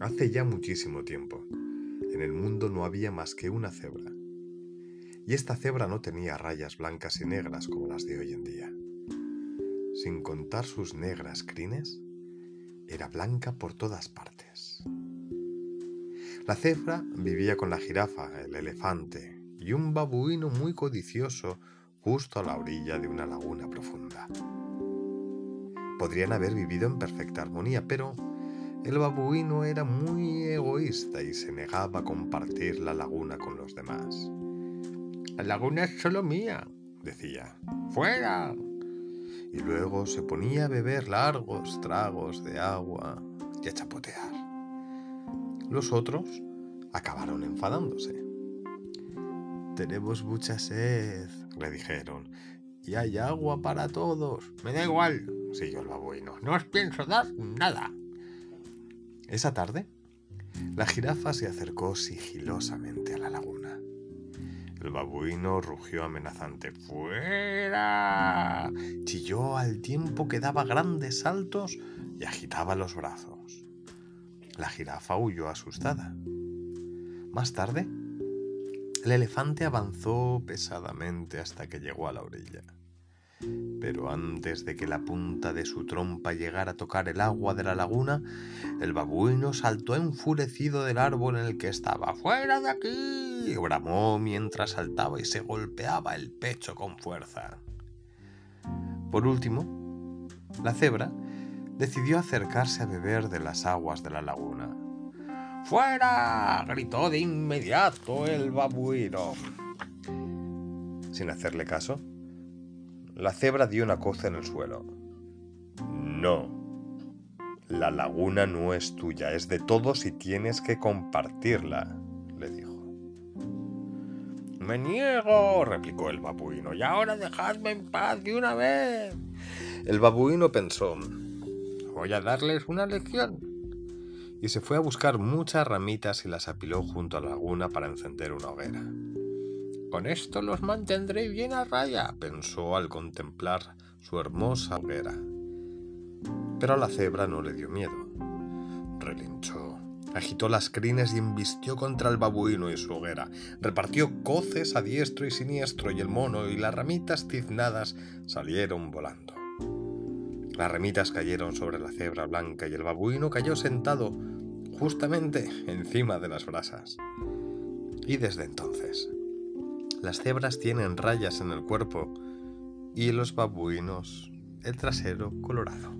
Hace ya muchísimo tiempo, en el mundo no había más que una cebra. Y esta cebra no tenía rayas blancas y negras como las de hoy en día. Sin contar sus negras crines, era blanca por todas partes. La cebra vivía con la jirafa, el elefante y un babuino muy codicioso justo a la orilla de una laguna profunda. Podrían haber vivido en perfecta armonía, pero el babuino era muy egoísta y se negaba a compartir la laguna con los demás. La laguna es solo mía, decía. ¡Fuera! Y luego se ponía a beber largos tragos de agua y a chapotear. Los otros acabaron enfadándose. Tenemos mucha sed, le dijeron, y hay agua para todos. Me da igual, siguió el babuino. No os pienso dar nada. Esa tarde, la jirafa se acercó sigilosamente a la laguna. El babuino rugió amenazante. ¡Fuera! Chilló al tiempo que daba grandes saltos y agitaba los brazos. La jirafa huyó asustada. Más tarde, el elefante avanzó pesadamente hasta que llegó a la orilla. Pero antes de que la punta de su trompa llegara a tocar el agua de la laguna, el babuino saltó enfurecido del árbol en el que estaba. ¡Fuera de aquí! bramó mientras saltaba y se golpeaba el pecho con fuerza. Por último, la cebra decidió acercarse a beber de las aguas de la laguna. ¡Fuera! gritó de inmediato el babuino. Sin hacerle caso, la cebra dio una coza en el suelo. No. La laguna no es tuya, es de todos y tienes que compartirla, le dijo. Me niego, replicó el babuino, y ahora dejadme en paz de una vez. El babuino pensó, voy a darles una lección. Y se fue a buscar muchas ramitas y las apiló junto a la laguna para encender una hoguera. Con esto los mantendré bien a raya, pensó al contemplar su hermosa hoguera. Pero a la cebra no le dio miedo. Relinchó, agitó las crines y embistió contra el babuino y su hoguera. Repartió coces a diestro y siniestro y el mono y las ramitas tiznadas salieron volando. Las ramitas cayeron sobre la cebra blanca y el babuino cayó sentado justamente encima de las brasas. Y desde entonces las cebras tienen rayas en el cuerpo y los babuinos el trasero colorado.